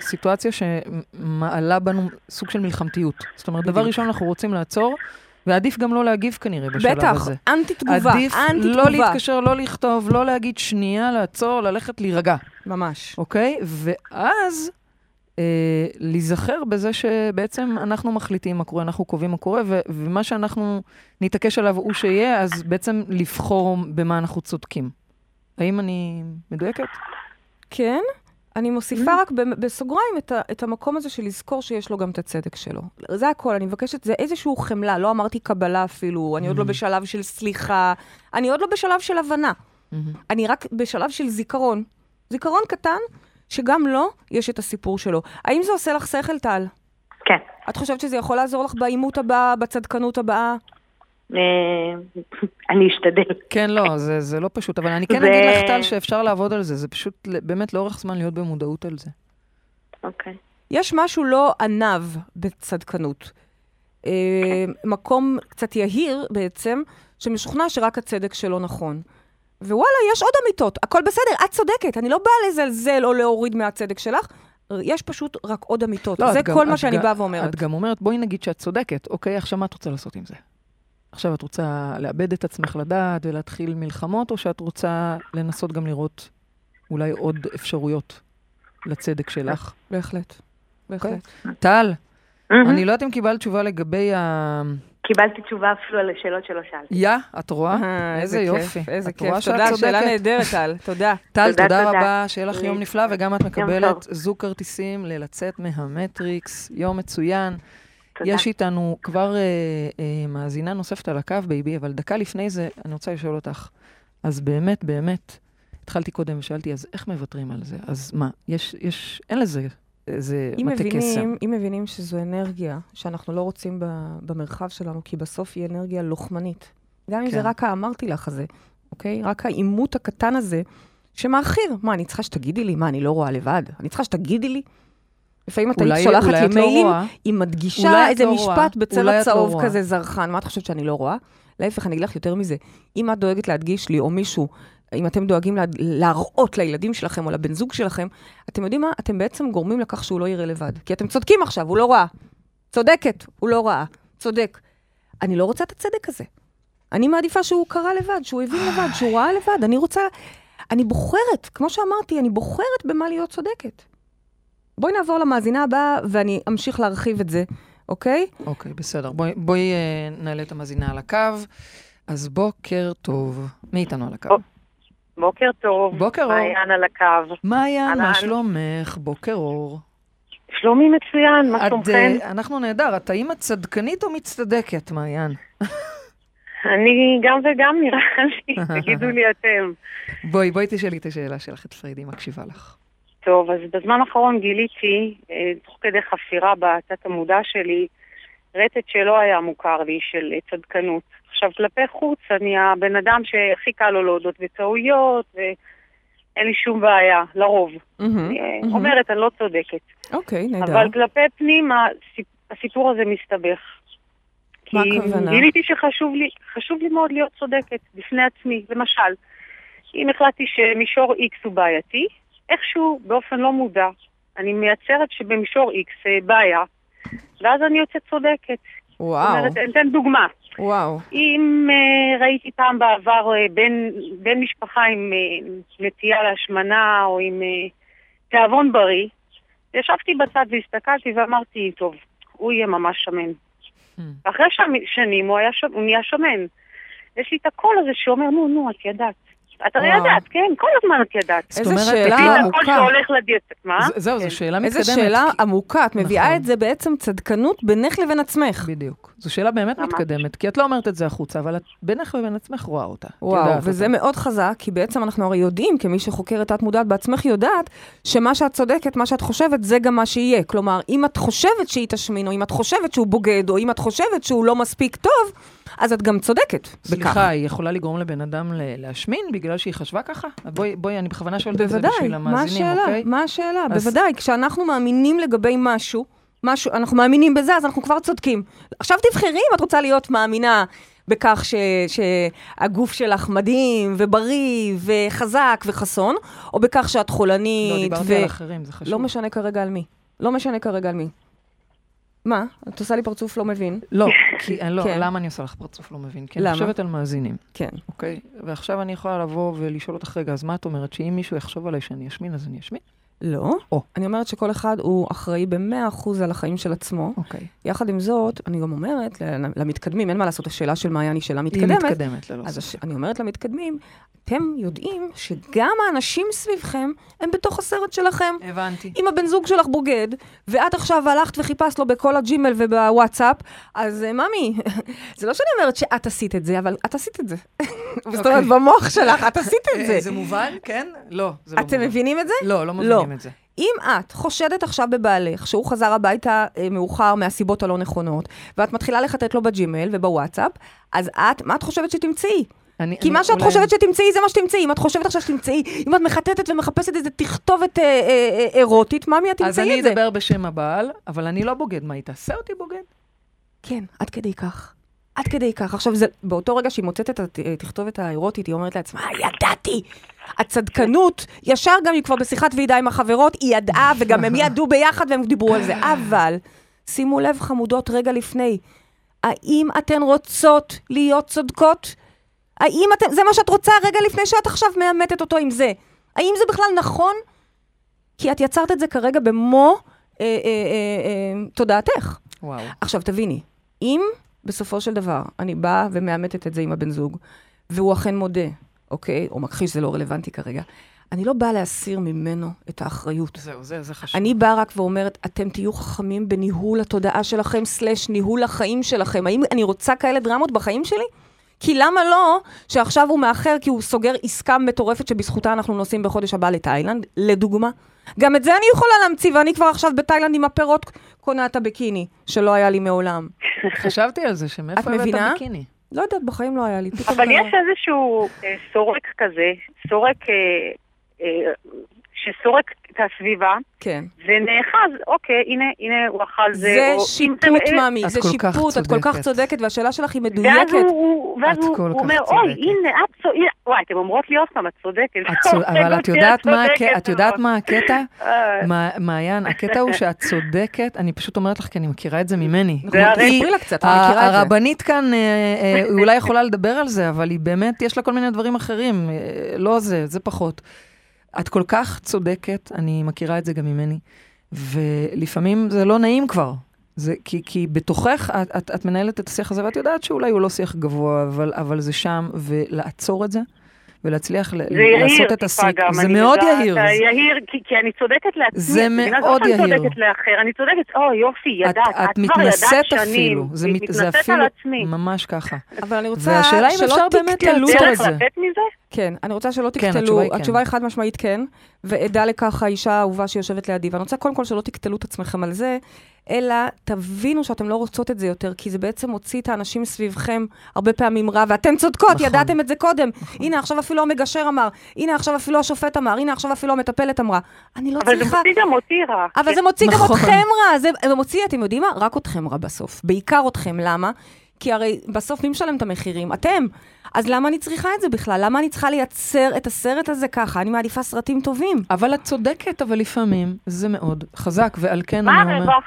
סיטואציה שמעלה בנו סוג של מלחמתיות. זאת אומרת, דבר. ראשון, אנחנו רוצים לעצור, ועדיף גם לא להגיב כנראה בשלב בטח, הזה. אנטי תגובה, עדיף אנטי לא תגובה. להתקשר, לא לכתוב, לא להגיד שנייה, לעצור, ללכת להירגע. ממש. אוקיי? ואז אה, להיזכר בזה שבעצם אנחנו מחליטים מה קורה, אנחנו קובעים מה קורה, ו- ומה שאנחנו נתעקש עליו הוא שיהיה, אז בעצם לבחור במה אנחנו צודקים. האם אני מדויקת? כן, אני מוסיפה רק ב- בסוגריים את, ה- את המקום הזה של לזכור שיש לו גם את הצדק שלו. זה הכל, אני מבקשת, זה איזשהו חמלה, לא אמרתי קבלה אפילו, אני עוד לא בשלב של סליחה, אני עוד לא בשלב של הבנה. אני רק בשלב של זיכרון. זיכרון קטן, שגם לו יש את הסיפור שלו. האם זה עושה לך שכל, טל? כן. את חושבת שזה יכול לעזור לך בעימות הבא, בצדקנות הבאה? אה, אני אשתדל. כן, לא, זה, זה לא פשוט, אבל אני כן זה- אגיד לך, טל, שאפשר לעבוד על זה, זה פשוט באמת לאורך זמן להיות במודעות על זה. אוקיי. יש משהו לא עניו בצדקנות. אה, מקום קצת יהיר בעצם, שמשוכנע שרק הצדק שלו נכון. ווואלה, יש עוד אמיתות, הכל בסדר, את צודקת, אני לא באה לזלזל או להוריד מהצדק שלך, יש פשוט רק עוד אמיתות. לא, זה את גם- כל מה שאני גם- באה ואומרת. את גם אומרת, בואי נגיד שאת צודקת, אוקיי, עכשיו מה את רוצה לעשות עם זה? עכשיו את רוצה לאבד את עצמך לדעת ולהתחיל מלחמות, או שאת רוצה לנסות גם לראות אולי עוד אפשרויות לצדק שלך? בהחלט, בהחלט. טל, מהמם. אני לא יודעת אם קיבלת תשובה לגבי ה... קיבלתי תשובה אפילו על השאלות שלא שאלתי. יא, את רואה? אה, איזה יופי. איזה את רואה כיף, שאת תודה, שאלה? נהדרת, טל, תודה. טל, תודה. רבה, שיהיה לך יום נפלא, וגם את מקבלת. זוג כרטיסים ללצאת מהמטריקס, יום מצוין. תודה. יש איתנו כבר אה, אה, מאזינה נוספת על הקו, בייבי, אבל דקה לפני זה, אני רוצה לשאול אותך. אז באמת, באמת, התחלתי קודם ושאלתי, אז איך מוותרים על זה? אז מה, יש, יש, אין לזה איזה מטה קסם. אם מבינים שזו אנרגיה שאנחנו לא רוצים ב- במרחב שלנו, כי בסוף היא אנרגיה לוחמנית. גם אם זה כן. רק האמרתי לך הזה, אוקיי? רק העימות הקטן הזה, שמאחיר. מה, אני צריכה שתגידי לי? מה, אני לא רואה לבד? אני צריכה שתגידי לי? לפעמים את היית אולי- שולחת לי לא מיילים. היא מדגישה איזה לא משפט. בצבע לא צהוב. כזה זרחן. מה את חושבת שאני לא רואה? להפך, אני אגיד לך יותר מזה. אם את דואגת להדגיש לי, או מישהו, אם אתם דואגים לה, להראות לילדים שלכם או לבן זוג שלכם, אתם יודעים מה? אתם בעצם גורמים לכך שהוא לא יראה לבד. כי אתם צודקים עכשיו, הוא לא ראה. צודקת, הוא לא ראה. צודק. אני לא רוצה את הצדק הזה. אני מעדיפה שהוא קרא לבד, שהוא הבין לבד, שהוא ראה לבד. אני רוצה... אני בוחרת, כמו שאמרתי, אני בוחרת במה להיות צודקת. בואי נעבור למאזינה הבאה, ואני אמשיך להרחיב את זה, אוקיי? אוקיי, בסדר. בואי, בואי אה, נעלה את המאזינה על הקו. אז בוקר טוב. מי איתנו על הקו? בוק- בוקר טוב. בוקר אור. מעיין על הקו. מעיין, מה. שלומך? בוקר אור. שלומי מצוין, מה את, שלומכם? אה, אנחנו נהדר. את האמא צדקנית או מצטדקת, מעיין? אני גם וגם נראה לי, תגידו לי אתם. בואי, בואי תשאלי את השאלה שלך, את פריידי מקשיבה לך. טוב, אז בזמן האחרון גיליתי, אה, תוך כדי חפירה בתת המודע שלי, רטט שלא היה מוכר לי של אה, צדקנות. עכשיו, כלפי חוץ, אני הבן אדם שהכי קל לו להודות בטעויות, ואין לי שום בעיה, לרוב. מהמם, אני מהמם. אומרת, אני לא צודקת. אוקיי, נהדר. אבל כלפי פנים, הסיפ- הסיפור הזה מסתבך. מה כי הכוונה? גיליתי שחשוב לי, חשוב לי מאוד להיות צודקת בפני עצמי. למשל, אם החלטתי שמישור X הוא בעייתי, איכשהו, באופן לא מודע, אני מייצרת שבמישור X אה, בעיה, ואז אני יוצאת צודקת. זאת וואו, אומרת, אני אתן דוגמה. וואו. אם uh, ראיתי פעם בעבר uh, בן, בן משפחה עם uh, נטייה להשמנה או עם uh, תיאבון בריא, ישבתי בצד והסתכלתי ואמרתי, טוב, הוא יהיה ממש שמן. ואחרי שמ- שנים הוא, היה, ש- הוא נהיה שמן. יש לי את הקול הזה שאומר, נו, נו, את ידעת. את הרי וואו. ידעת, כן, כל הזמן את ידעת. איזה שאלה את עמוקה. זהו, זו כן. שאלה מתקדמת. איזה שאלה עמוקה, את מביאה נכון. את זה בעצם צדקנות בינך לבין עצמך. בדיוק. זו שאלה באמת. מתקדמת, כי את לא אומרת את זה החוצה, אבל את בינך ובין עצמך רואה אותה. את וואו, וזה אותה. מאוד חזק, כי בעצם אנחנו הרי יודעים, כמי שחוקרת תת-מודעת בעצמך יודעת, שמה שאת צודקת, מה שאת חושבת, זה גם מה שיהיה. כלומר, אם את חושבת שהיא תשמין, או אם את חושבת שהוא בוגד, או אם את חושבת שהוא לא מספיק טוב, אז את גם צודקת בכך. סליחה, היא יכולה לגרום לבן אדם להשמין בגלל שהיא חשבה ככה? בואי, בואי, אני בכוונה שואלת את זה בשביל מה המאזינים, השאלה? אוקיי? מה השאלה? אז- בוודאי, כשאנחנו מאמינים לגבי משהו, משהו, אנחנו מאמינים בזה, אז אנחנו כבר צודקים. עכשיו תבחרי אם את רוצה להיות מאמינה בכך ש, שהגוף שלך מדהים ובריא וחזק וחסון, או בכך שאת לא, חולנית דיברתי על אחרים, זה חשוב. לא משנה כרגע על מי. לא משנה כרגע על מי. מה? את עושה לי פרצוף לא מבין? לא, כי אני לא, כן. למה אני עושה לך פרצוף לא מבין? כי אני למה? חושבת על מאזינים, כן. אוקיי? ועכשיו אני יכולה לבוא ולשאול אותך, רגע, אז מה את אומרת? שאם מישהו יחשוב עליי שאני אשמין, אז אני אשמין? לא. או. אני אומרת שכל אחד הוא אחראי ב-100% על החיים של עצמו. אוקיי. יחד עם זאת, אני גם אומרת למתקדמים, אין מה לעשות, השאלה של מעיין היא שאלה היא מתקדמת. מתקדמת, ללא אז ספק. הש... אני אומרת למתקדמים, אתם יודעים שגם האנשים סביבכם הם בתוך הסרט שלכם. הבנתי. אם הבן זוג שלך בוגד, ואת עכשיו הלכת וחיפשת לו בכל הג'ימל ובוואטסאפ, אז אה, ממי, זה לא שאני אומרת שאת עשית את זה, אבל את עשית את זה. זאת אומרת, במוח שלך, את עשית את זה. אה, זה מובן? כן? לא, זה לא אתם מובן. מבינים את זה? לא, לא מבינים את זה. אם את חושדת עכשיו בבעלך, שהוא חזר הביתה אה, מאוחר מהסיבות הלא נכונות, ואת מתחילה לחטט לו בג'ימייל ובוואטסאפ, אז את, מה את חושבת שתמצאי? אני- כי אני מה שאת אולי- חושבת שתמצאי, זה מה שתמצאי. אם את חושבת עכשיו שתמצאי, אם את מחטטת ומחפשת איזה תכתובת אה, אה, אה, אירוטית, מה מי את אז תמצאי אני את זה? אדבר בשם הבעל, אבל אני לא בוגד. מה, היא תעשה אותי בוגד? כן, עד כדי כך. עד כדי כך. עכשיו, זה, באותו רגע שהיא מוצאת את הת- התכתובת האירוטית, היא אומרת לעצמה, ידעתי! הצדקנות, ישר גם היא כבר בשיחת ועידה עם החברות, היא ידעה, וגם הם ידעו ביחד והם דיברו על זה. אבל, שימו לב, חמודות, רגע לפני, האם אתן רוצות להיות צודקות? האם אתן, זה מה שאת רוצה רגע לפני שאת עכשיו מאמתת אותו עם זה? האם זה בכלל נכון? כי את יצרת את זה כרגע במו אה, אה, אה, אה, תודעתך. וואו. עכשיו, תביני, אם בסופו של דבר אני באה ומאמתת את זה עם הבן זוג, והוא אכן מודה, אוקיי? או מכחיש, זה לא רלוונטי כרגע, אני לא באה להסיר ממנו את האחריות. זהו, זה, זה חשוב. אני באה רק ואומרת, אתם תהיו חכמים בניהול התודעה שלכם, סלש ניהול החיים שלכם. האם אני רוצה כאלה דרמות בחיים שלי? כי למה לא שעכשיו הוא מאחר כי הוא סוגר עסקה מטורפת שבזכותה אנחנו נוסעים בחודש הבא לתאילנד, לדוגמה? גם את זה אני יכולה להמציא, ואני כבר עכשיו בתאילנד עם הפירות קונה את הביקיני, שלא היה לי מעולם. חשבתי על זה, שמאיפה הבאת מבינה? ביקיני? לא יודעת, בחיים לא היה לי. אבל. יש איזשהו אה, סורק כזה, סורק אה, אה, שסורק הסביבה, כן. ונאחז, אוקיי, הנה, הנה הוא אכל זה. זה או- שיפוט, את זה שיפוט, את כל כך צודקת. צודקת, והשאלה שלך היא ואז מדויקת. הוא, ואז את הוא, כל הוא כך אומר, צודקת. אוי, הנה, את צודקת, וואי, אתם אומרות לי עוד פעם, את צודקת. את צוד- אבל את יודעת מה הקטע? את יודעת מה הקטע? אה, מה- מעיין, הקטע הוא שאת צודקת, אני פשוט אומרת לך כי אני מכירה את זה ממני. תספרי לה קצת, אני מכירה את זה. הרבנית כאן, אה, אה, היא אולי יכולה לדבר על זה, אבל היא באמת, יש לה כל מיני דברים אחרים. לא זה, זה פחות. את כל כך צודקת, אני מכירה את זה גם ממני, ולפעמים זה לא נעים כבר. זה, כי, כי בתוכך את, את, את מנהלת את השיח הזה, ואת יודעת שאולי הוא לא שיח גבוה, אבל, אבל זה שם, ולעצור את זה, ולהצליח ל- זה לעשות את טיפה הסריק. גם, זה אני מאוד יודעת, יהיר. זה זה- יהיר, כי- כי אני צודקת לעצמי. זה את? מאוד לא יהיר. צודקת לאחר, אני צודקת, או יופי, את, ידעת, את את כבר ידעת מתנשאת שנים. אפילו, זה, מת, זה מתנשאת אפילו על עצמי. ממש ככה. אבל אני רוצה והשאלה אם שלא אפשר באמת תקטלו... לעצור את דרך זה. כן, אני רוצה שלא כן, תקטלו, התשובה היא כן. התשובה היא חד משמעית כן, ועדה לכך האישה האהובה שיושבת לידי. ואני רוצה קודם כל שלא תקטלו את עצמכם על זה, אלא תבינו שאתם לא רוצות את זה יותר, כי זה בעצם מוציא את האנשים סביבכם הרבה פעמים רע, ואתן צודקות, נכון. ידעתם את זה קודם. הנה, עכשיו אפילו המגשר אמר, הנה, עכשיו אפילו השופט אמר, הנה, עכשיו אפילו המטפלת אמרה. אני לא אבל זה צריכה... מוציא גם אותי רע. אבל זה מוציא גם נכון. אתכם רע, זה זה מוציא, אתם יודעים מה? רק אתכם רע בסוף. בעיקר אתכם, למה? כי הרי בסוף מי משלם את המחירים? אתם. אז למה אני צריכה את זה בכלל? למה אני צריכה לייצר את הסרט הזה ככה? אני מעדיפה סרטים טובים. אבל את צודקת, אבל לפעמים זה מאוד חזק, ועל כן אני אומר... הרווח? או, מה הרווח?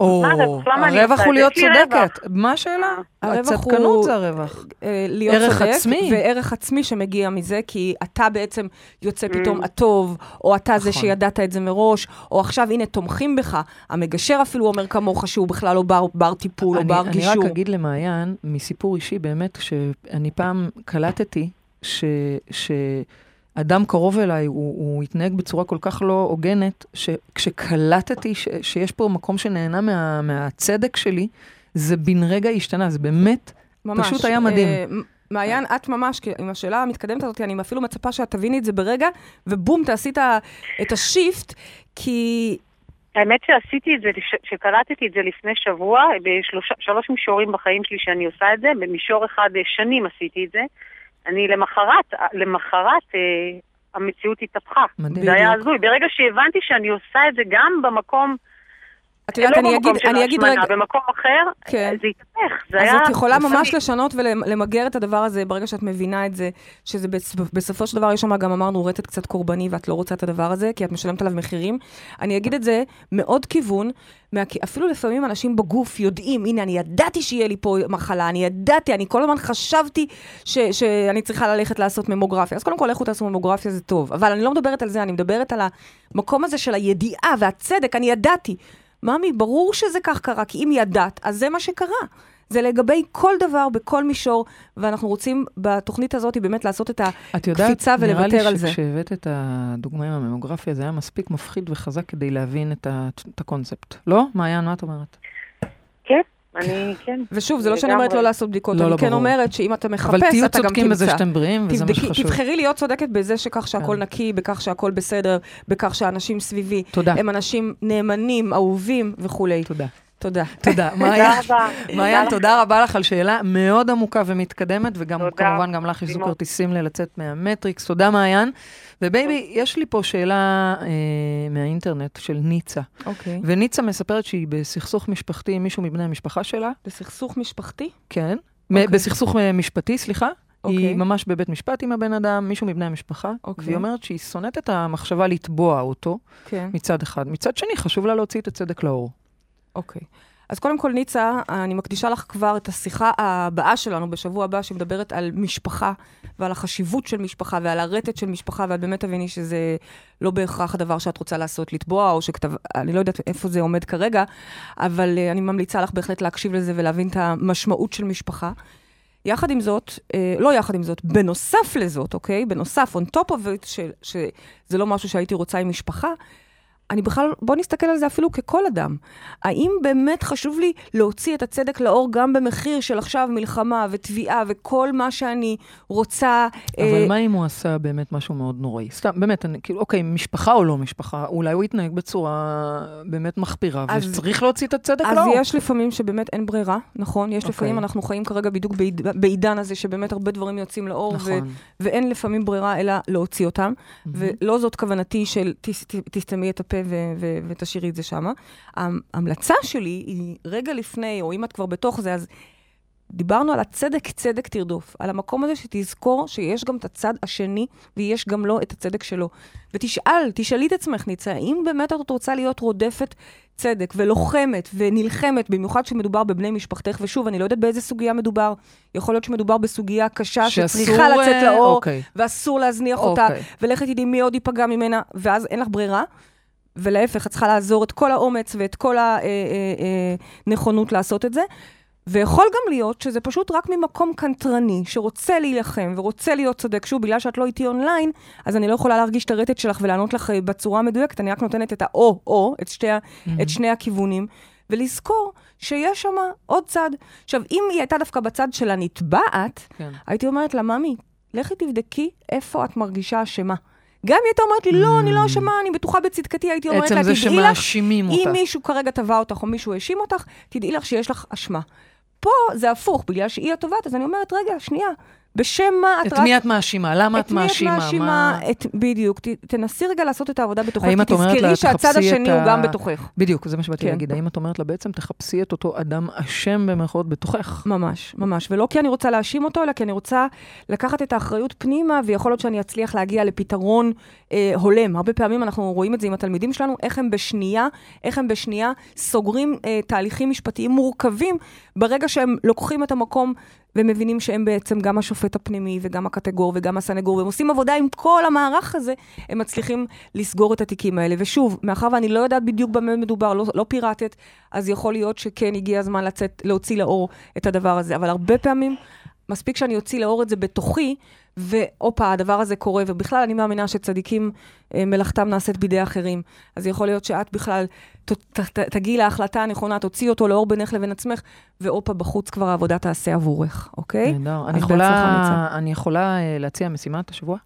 אני הרווח הוא? להיות צודקת. מה השאלה? הרווח הצדקנות זה הרווח. אה, להיות ערך צודק, עצמי. וערך עצמי שמגיע מזה, כי אתה בעצם יוצא פתאום הטוב, או אתה זה נכון. שידעת את זה מראש, או עכשיו הנה תומכים בך. המגשר אפילו אומר כמוך שהוא בכלל לא בר, טיפול או אני, בר אני גישור. רק אגיד למעיין, מסיפור אישי באמת, שאני פעם קלטתי ש... שאדם קרוב אליי, הוא, הוא התנהג בצורה כל כך לא הוגנת, שכשקלטתי ש, שיש פה מקום שנהנה מה, מהצדק שלי, זה בן רגע השתנה, זה באמת ממש. פשוט היה מדהים. אה, מעיין, את ממש, כי עם השאלה המתקדמת הזאת, אני אפילו מצפה שאת תביני את זה ברגע, ובום, תעשי את השיפט, כי... האמת שעשיתי את זה, שקלטתי את זה לפני שבוע, בשלוש מישורים בחיים שלי שאני עושה את זה, במישור אחד אה, שנים עשיתי את זה. אני למחרת, למחרת אה, המציאות התהפכה. מדהים. זה היה. הזוי. ברגע שהבנתי שאני עושה את זה גם במקום את יודעת, לא אני אגיד, אני אגיד רגע, במקום אחר, כן. זה התהפך. זה אז היה... את יכולה לפעמים- ממש לשנות ולמגר את הדבר הזה ברגע שאת מבינה את זה, שזה בס- בסופו של דבר, יש שם גם אמרנו רטט קצת קורבני ואת לא רוצה את הדבר הזה, כי את משלמת עליו מחירים. אני אגיד את זה מאוד כיוון, מה- אפילו לפעמים אנשים בגוף יודעים, הנה, אני ידעתי שיהיה לי פה מחלה, אני ידעתי, אני כל הזמן חשבתי ש, שאני צריכה ללכת לעשות ממוגרפיה. אז קודם כל, לכו תעשו ממוגרפיה, זה טוב. אבל אני לא מדברת על זה, אני מדברת על המקום הזה של הידיעה והצדק, אני ידעתי. ממי, ברור שזה כך קרה, כי אם ידעת, אז זה מה שקרה. זה לגבי כל דבר, בכל מישור, ואנחנו רוצים בתוכנית הזאת באמת לעשות את את יודעת, הקפיצה נראה לי ולוותר על זה. שכשהבאת את הדוגמה עם הממוגרפיה, זה היה מספיק מפחיד וחזק כדי להבין את, ה, את הקונספט. לא? מעיין, מה את אומרת? כן, אני, כן. ושוב, זה לא שאני אומרת. לא לעשות בדיקות, לא, אני לא, כן ברור. אומרת שאם אתה מחפש, אבל אתה גם תהיו תמצא. צודקים בזה שאתם בריאים, וזה מה שחשוב. תבחרי להיות צודקת בזה שכך שהכל כן. נקי, בכך שהכל בסדר, בכך שהאנשים סביבי תודה. הם אנשים נאמנים, אהובים וכולי. תודה. תודה. תודה. מעיין. תודה רבה לך על שאלה מאוד עמוקה ומתקדמת, וגם. כמובן גם לך יש. כרטיסים ללצאת מהמטריקס. תודה, מעיין. ובייבי, יש לי פה שאלה אה, מהאינטרנט של ניצה. אוקיי. וניצה מספרת שהיא בסכסוך משפחתי עם מישהו מבני המשפחה שלה. בסכסוך משפחתי? כן. אוקיי. בסכסוך אה, משפטי, סליחה. אוקיי. היא ממש בבית משפט עם הבן אדם, מישהו מבני המשפחה, אוקיי. והיא אומרת שהיא שונאת את המחשבה לתבוע אותו כן. מצד אחד. מצד שני, חשוב לה להוציא את הצדק לאור. אוקיי. אז קודם כל, ניצה, אני מקדישה לך כבר את השיחה הבאה שלנו בשבוע הבא, שמדברת על משפחה ועל החשיבות של משפחה ועל הרטט של משפחה, ואת באמת תביני שזה לא בהכרח הדבר שאת רוצה לעשות, לתבוע, או שכתב... אני לא יודעת איפה זה עומד כרגע, אבל uh, אני ממליצה לך בהחלט להקשיב לזה ולהבין את המשמעות של משפחה. יחד עם זאת, אה, לא יחד עם זאת, בנוסף לזאת, אוקיי? בנוסף, on top of it, ש, שזה לא משהו שהייתי רוצה עם משפחה, אני בכלל, בוא נסתכל על זה אפילו ככל אדם. האם באמת חשוב לי להוציא את הצדק לאור גם במחיר של עכשיו מלחמה ותביעה וכל מה שאני רוצה? אבל אה, מה אם הוא עשה באמת משהו מאוד נוראי? סתם, באמת, אני, כאילו, אוקיי, משפחה או לא משפחה, אולי הוא התנהג בצורה באמת מחפירה, אז- וצריך להוציא את הצדק אז לאור. יש לפעמים שבאמת אין ברירה, נכון? יש אוקיי. לפעמים, אנחנו חיים כרגע בדיוק בעיד, בעידן הזה, שבאמת הרבה דברים יוצאים לאור, ו, נכון. ואין לפעמים ברירה אלא להוציא אותם. ולא זאת כוונתי של "תס- ת- תסתמי את הפה ו- ו- ותשאירי את זה שמה. ההמלצה שלי היא רגע לפני, או אם את כבר בתוך זה, אז דיברנו על הצדק, צדק תרדוף. על המקום הזה שתזכור שיש גם את הצד השני, ויש גם לו את הצדק שלו. ותשאל, תשאלי את עצמך, ניצה, האם באמת את רוצה להיות רודפת צדק ולוחמת ונלחמת, במיוחד כשמדובר בבני משפחתך, ושוב, אני לא יודעת באיזה סוגיה מדובר. יכול להיות שמדובר בסוגיה קשה שאסור, שצריכה לצאת אה, לאור, אוקיי. ואסור להזניח אותה, אוקיי. ולכת תדעי מי עוד ייפגע ממנה, ואז אין לך ברירה. ולהפך, את צריכה לעזור את כל האומץ ואת כל הנכונות לעשות את זה. ויכול גם להיות שזה פשוט רק ממקום קנטרני, שרוצה להילחם ורוצה להיות צודק. שוב, בגלל שאת לא איתי אונליין, אז אני לא יכולה להרגיש את הרטט שלך ולענות לך אה, בצורה מדויקת, אני רק נותנת את האו-או, את, שתי ה- את שני הכיוונים, ולזכור שיש שם עוד צד. עכשיו, אם היא הייתה דווקא בצד של הנתבעת, כן. הייתי אומרת לה, ממי, לכי תבדקי איפה את מרגישה אשמה. גם אם היא הייתה אומרת לי, לא, אני לא אשמה, אני בטוחה בצדקתי, הייתי אומרת לה, תדעי לך, אם. מישהו כרגע תבע אותך או מישהו האשים אותך, תדעי לך שיש לך אשמה. פה זה הפוך, בגלל שהיא התובעת, אז אני אומרת, רגע, שנייה, בשם מה את את רק... מי את מאשימה? למה את מאשימה? את מי את מאשימה? מה- את, בדיוק, ת, תנסי רגע לעשות את העבודה בתוכך, כי את אומרת לה, תזכרי שהצד את השני ה- הוא גם בתוכך. בדיוק, זה מה שבאתי כן. להגיד. האם את אומרת לה, בעצם תחפשי את אותו אדם אשם במרכאות בתוכך? ממש, ממש. ולא כי אני רוצה להאשים אותו, אלא כי אני רוצה לקחת את האחריות פנימה, ויכול להיות שאני אצליח להגיע לפתרון אה, הולם. הרבה פעמים אנחנו רואים את זה עם התלמידים שלנו, איך הם בשנייה, איך הם בשנייה סוגרים אה, תהליכים משפטיים מורכבים, ברגע שהם לוקחים את המקום ומבינים שהם בעצם גם השופט הפנימי וגם הקטגור וגם הסנגור, והם עושים עבודה עם כל המערך הזה, הם מצליחים לסגור את התיקים האלה. ושוב, מאחר ואני לא יודעת בדיוק במה מדובר, לא, לא פיראטית, אז יכול להיות שכן הגיע הזמן לצאת, להוציא לאור את הדבר הזה. אבל הרבה פעמים, מספיק שאני אוציא לאור את זה בתוכי, והופה, הדבר הזה קורה, ובכלל אני מאמינה שצדיקים, אה, מלאכתם נעשית בידי אחרים. אז יכול להיות שאת בכלל ת, ת, ת, תגיעי להחלטה הנכונה, תוציאי אותו לאור בינך לבין עצמך, והופה, בחוץ כבר העבודה תעשה עבורך, אוקיי? נהדר. אני יכולה-. אני יכולה אה, להציע משימת השבוע?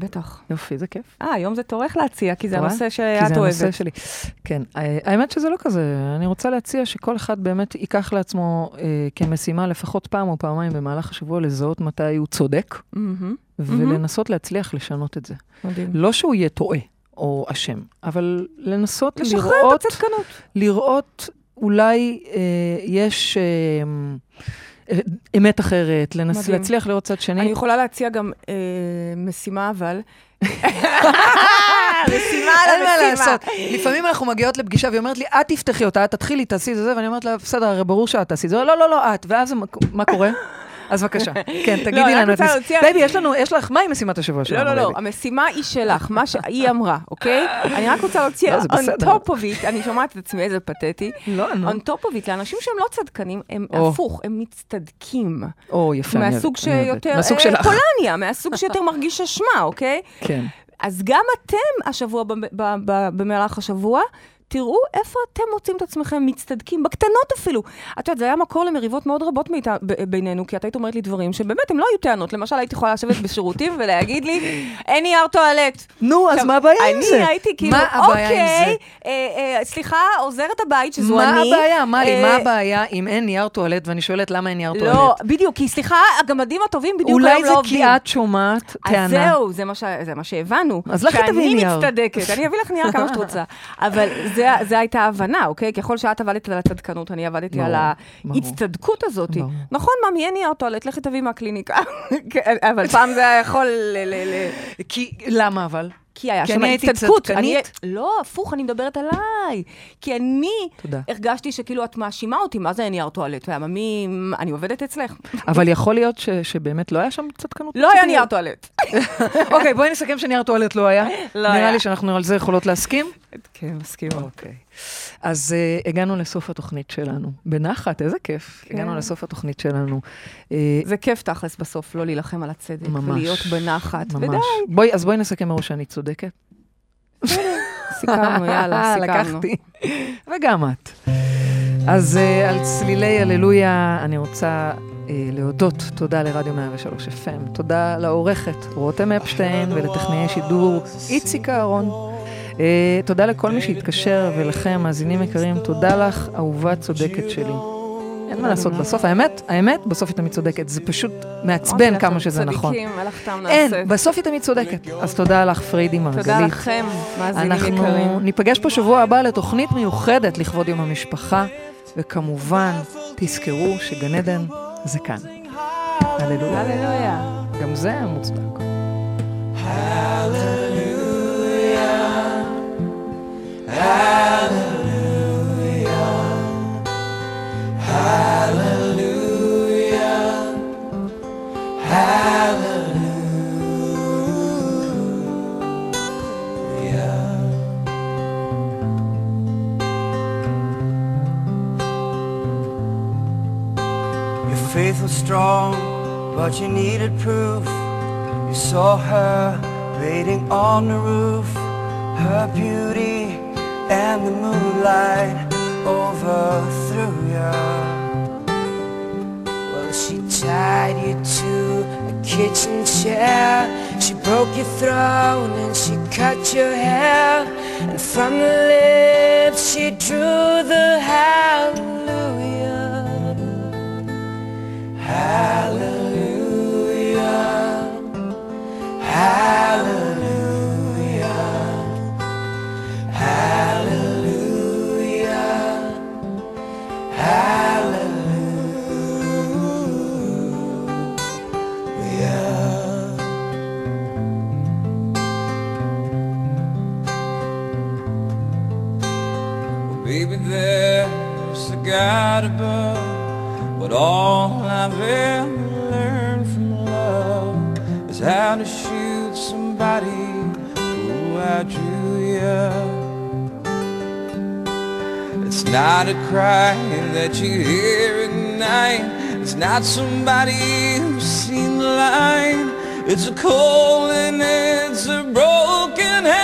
בטח. יופי, זה כיף. אה, היום זה תורך להציע, כי זה את רואה? הנושא כי שאת זה הנושא אוהבת. שלי. כן, אה, האמת שזה לא כזה. אני רוצה להציע שכל אחד באמת ייקח לעצמו אה, כמשימה לפחות פעם או פעמיים במהלך השבוע לזהות מתי הוא צודק, מהמם, ולנסות להצליח לשנות את זה. מדהים. לא שהוא יהיה טועה, או אשם, אבל לנסות לשחרר לראות, את הצדקנות. לראות אולי אה, יש אה, אמת אחרת, לנס. להצליח לראות צד שני. אני יכולה להציע גם אה, משימה, אבל... משימה על אין מה המשימה. לעשות. לפעמים אנחנו מגיעות לפגישה והיא אומרת לי, את תפתחי אותה, את תתחילי, תעשי את זה, ואני אומרת לה, בסדר, הרי ברור שאת תעשי את זה. לא, לא, לא, את. ואז מה קורה? אז בבקשה, כן, אני תגידי לנו את. להציע- בייבי, יש לנו, יש לך, מהי משימת השבוע שלנו? לא, לא, לא, בייבי? המשימה היא שלך, מה שהיא אמרה, אוקיי? אני רק רוצה להוציא לא, זה on top of it, אני שומעת את עצמי, איזה פתטי. לא, נו. on top of it, לאנשים שהם לא צדקנים, הם. הפוך, הם מצטדקים. או, יפה. אני מהסוג אוהבת, אוהבת. שיותר מהסוג אה, שלך. פולניה, מהסוג שיותר מרגיש אשמה, אוקיי? כן. אז גם אתם השבוע, במהלך השבוע, תראו איפה אתם מוצאים את עצמכם מצטדקים, בקטנות אפילו. את יודעת, זה היה מקור למריבות מאוד רבות מאיתה, ב- בינינו, כי את היית אומרת לי דברים שבאמת הם לא היו טענות. למשל, הייתי יכולה לשבת בשירותים ולהגיד לי, אין נייר טואלט. נו, אז מה הבעיה עם זה? אני הייתי כאילו, מה אוקיי, זה? אה, אה, סליחה, עוזרת הבית, שזו מה אני. הבעיה? מלי, אה, מה הבעיה אם אין נייר טואלט, ואני שואלת למה אין נייר טואלט? לא, בדיוק, כי סליחה, הגמדים הטובים בדיוק אולי היום זה לא עובדים. כי את שומעת אז טענה. זהו, זה מה. זה מה שהבנו. אז לכי תביאי שאני נייר. מצטדקת, אני אביא לך נייר כמה שאת רוצה. אבל זה, זה הייתה ההבנה, אוקיי? ככל שאת עבדת על הצדקנות, אני עבדתי על. ההצטדקות הזאת. נכון, ממי, אין נייר טואלט, לכי תביאי מהקליניקה. כן, אבל פעם זה היה יכול. כי, למה אבל? כי היה כי שם אני הייתי הצטדקות. צדקנית? לא, הפוך, אני מדברת עליי. כי אני תודה. הרגשתי שכאילו את מאשימה אותי, מה זה נייר טואלט? ממי, אני עובדת אצלך. אבל יכול להיות ש, שבאמת לא היה שם צדקנות? לא היה? נייר טואלט. אוקיי, בואי נסכם שנייר טואלט לא היה. לא נראה היה. לי שאנחנו על זה יכולות להסכים. כן, מסכימה. אוקיי. אז uh, הגענו לסוף התוכנית שלנו. בנחת, איזה כיף. כן. הגענו לסוף התוכנית שלנו. Uh, זה כיף תכלס בסוף, לא להילחם על הצדק, ממש. ולהיות בנחת. ודי, ממש. בואי, אז בואי נסכם מראש שאני צודקת. סיכמנו, יאללה, סיכמנו. לקחתי. וגם את. אז uh, על צלילי הללויה אני רוצה uh, להודות. תודה לרדיו 103 FM. תודה לעורכת רותם אפשטיין ולטכנאי שידור איציק אהרון. Uh, תודה לכל מי שהתקשר ולכם, מאזינים יקרים, תודה לך, אהובה צודקת שלי. אין מה לעשות, בסוף, האמת, האמת, בסוף היא תמיד צודקת. זה פשוט מעצבן כמה שזה נכון. צדיקים, טעם נעשה. אין, בסוף היא תמיד צודקת. אז תודה לך, פריידי מרגלית. תודה לכם, מאזינים יקרים. אנחנו ניפגש פה שבוע הבא לתוכנית מיוחדת לכבוד יום המשפחה, וכמובן, תזכרו שגן עדן זה כאן. הללויה. הללויה. גם זה Hallelujah. Hallelujah. Your faith was strong, but you needed proof. You saw her waiting on the roof, her beauty and the moonlight overthrew you. Tied you to a kitchen chair. She broke your throat and she cut your hair. And from the lips she drew the hallelujah. Hallelujah. Hallelujah. All I've ever learned from love is how to shoot somebody who outdrew you. It's not a cry that you hear at night. It's not somebody who's seen the light. It's a cold and it's a broken hallelujah.